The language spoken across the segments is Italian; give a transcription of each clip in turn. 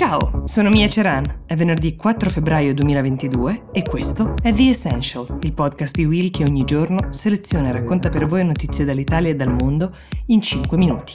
Ciao, sono Mia Ceran, è venerdì 4 febbraio 2022 e questo è The Essential, il podcast di Will che ogni giorno seleziona e racconta per voi notizie dall'Italia e dal mondo in 5 minuti.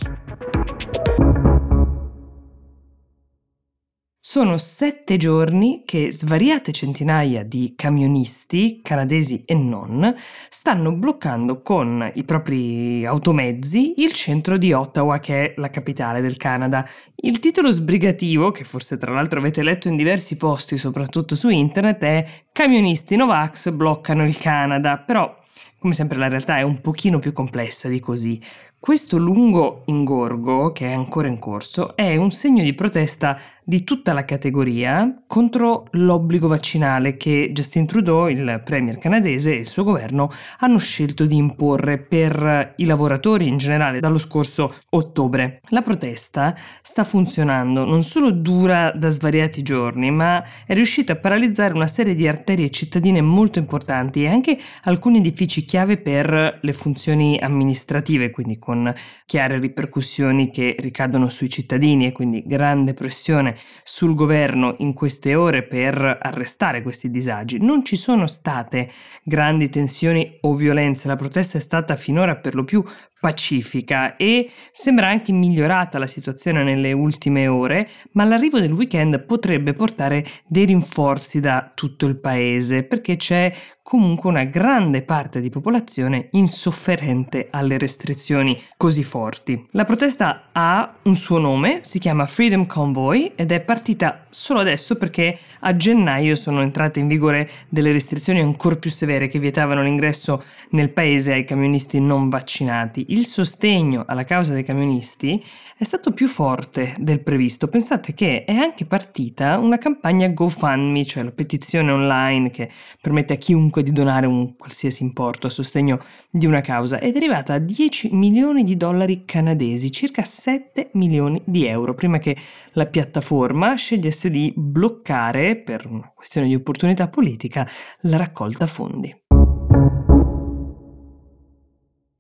Sono sette giorni che svariate centinaia di camionisti, canadesi e non, stanno bloccando con i propri automezzi il centro di Ottawa, che è la capitale del Canada. Il titolo sbrigativo, che forse tra l'altro avete letto in diversi posti, soprattutto su internet, è Camionisti Novax bloccano il Canada, però come sempre la realtà è un pochino più complessa di così. Questo lungo ingorgo, che è ancora in corso, è un segno di protesta di tutta la categoria contro l'obbligo vaccinale che Justin Trudeau, il premier canadese e il suo governo hanno scelto di imporre per i lavoratori in generale dallo scorso ottobre. La protesta sta funzionando, non solo dura da svariati giorni, ma è riuscita a paralizzare una serie di arterie cittadine molto importanti e anche alcuni edifici chiave per le funzioni amministrative, quindi con chiare ripercussioni che ricadono sui cittadini e quindi grande pressione sul governo in queste ore per arrestare questi disagi. Non ci sono state grandi tensioni o violenze, la protesta è stata finora per lo più pacifica e sembra anche migliorata la situazione nelle ultime ore, ma l'arrivo del weekend potrebbe portare dei rinforzi da tutto il paese perché c'è comunque una grande parte di popolazione insofferente alle restrizioni così forti. La protesta ha un suo nome, si chiama Freedom Convoy ed è partita solo adesso perché a gennaio sono entrate in vigore delle restrizioni ancora più severe che vietavano l'ingresso nel paese ai camionisti non vaccinati. Il sostegno alla causa dei camionisti è stato più forte del previsto. Pensate che è anche partita una campagna GoFundMe, cioè la petizione online che permette a chiunque di donare un qualsiasi importo a sostegno di una causa, è derivata a 10 milioni di dollari canadesi, circa 7 milioni di euro, prima che la piattaforma scegliesse di bloccare, per una questione di opportunità politica, la raccolta fondi.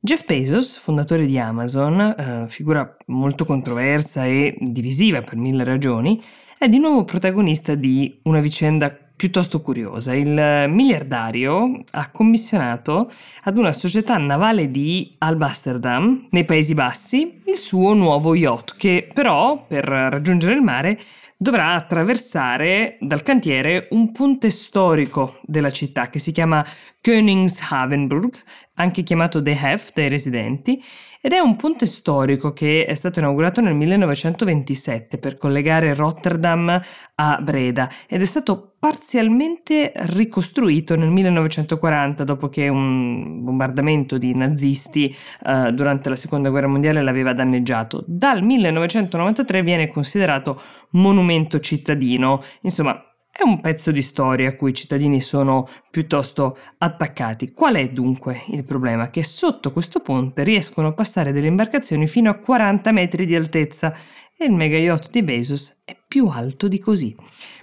Jeff Bezos, fondatore di Amazon, eh, figura molto controversa e divisiva per mille ragioni, è di nuovo protagonista di una vicenda piuttosto curiosa. Il miliardario ha commissionato ad una società navale di Albasterdam, nei Paesi Bassi, il suo nuovo yacht, che però per raggiungere il mare dovrà attraversare dal cantiere un ponte storico della città che si chiama Königshavenburg, anche chiamato The Hef dai residenti, ed è un ponte storico che è stato inaugurato nel 1927 per collegare Rotterdam a Breda ed è stato parzialmente ricostruito nel 1940 dopo che un bombardamento di nazisti uh, durante la seconda guerra mondiale l'aveva danneggiato. Dal 1993 viene considerato monumento cittadino, insomma è un pezzo di storia a cui i cittadini sono piuttosto attaccati. Qual è dunque il problema? Che sotto questo ponte riescono a passare delle imbarcazioni fino a 40 metri di altezza e il mega yacht di Bezos è più alto di così.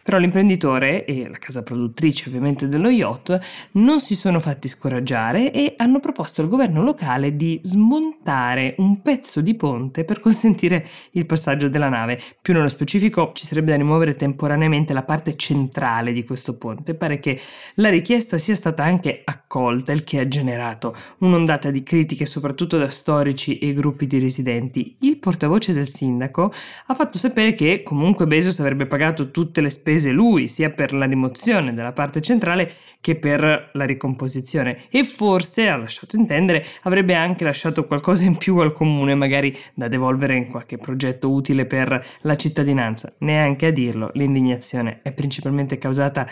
Però l'imprenditore e la casa produttrice ovviamente dello yacht non si sono fatti scoraggiare e hanno proposto al governo locale di smontare un pezzo di ponte per consentire il passaggio della nave. Più nello specifico ci sarebbe da rimuovere temporaneamente la parte centrale di questo ponte. Pare che la richiesta sia stata anche accolta, il che ha generato un'ondata di critiche soprattutto da storici e gruppi di residenti. Il portavoce del sindaco ha fatto sapere che comunque Bezos avrebbe pagato tutte le spese lui, sia per la rimozione della parte centrale che per la ricomposizione e forse, ha lasciato intendere, avrebbe anche lasciato qualcosa in più al comune, magari da devolvere in qualche progetto utile per la cittadinanza. Neanche a dirlo, l'indignazione è principalmente causata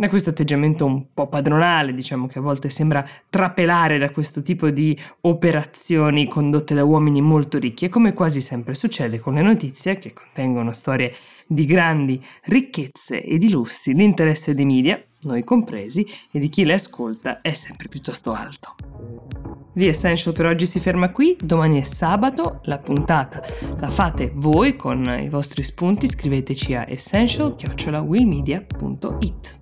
da questo atteggiamento un po' padronale, diciamo che a volte sembra trapelare da questo tipo di operazioni condotte da uomini molto ricchi e come quasi sempre succede con le notizie che contengono storie di grandi ricchezze e di lussi, l'interesse dei media, noi compresi, e di chi le ascolta è sempre piuttosto alto. The Essential per oggi si ferma qui, domani è sabato, la puntata la fate voi con i vostri spunti, scriveteci a essential-willmedia.it.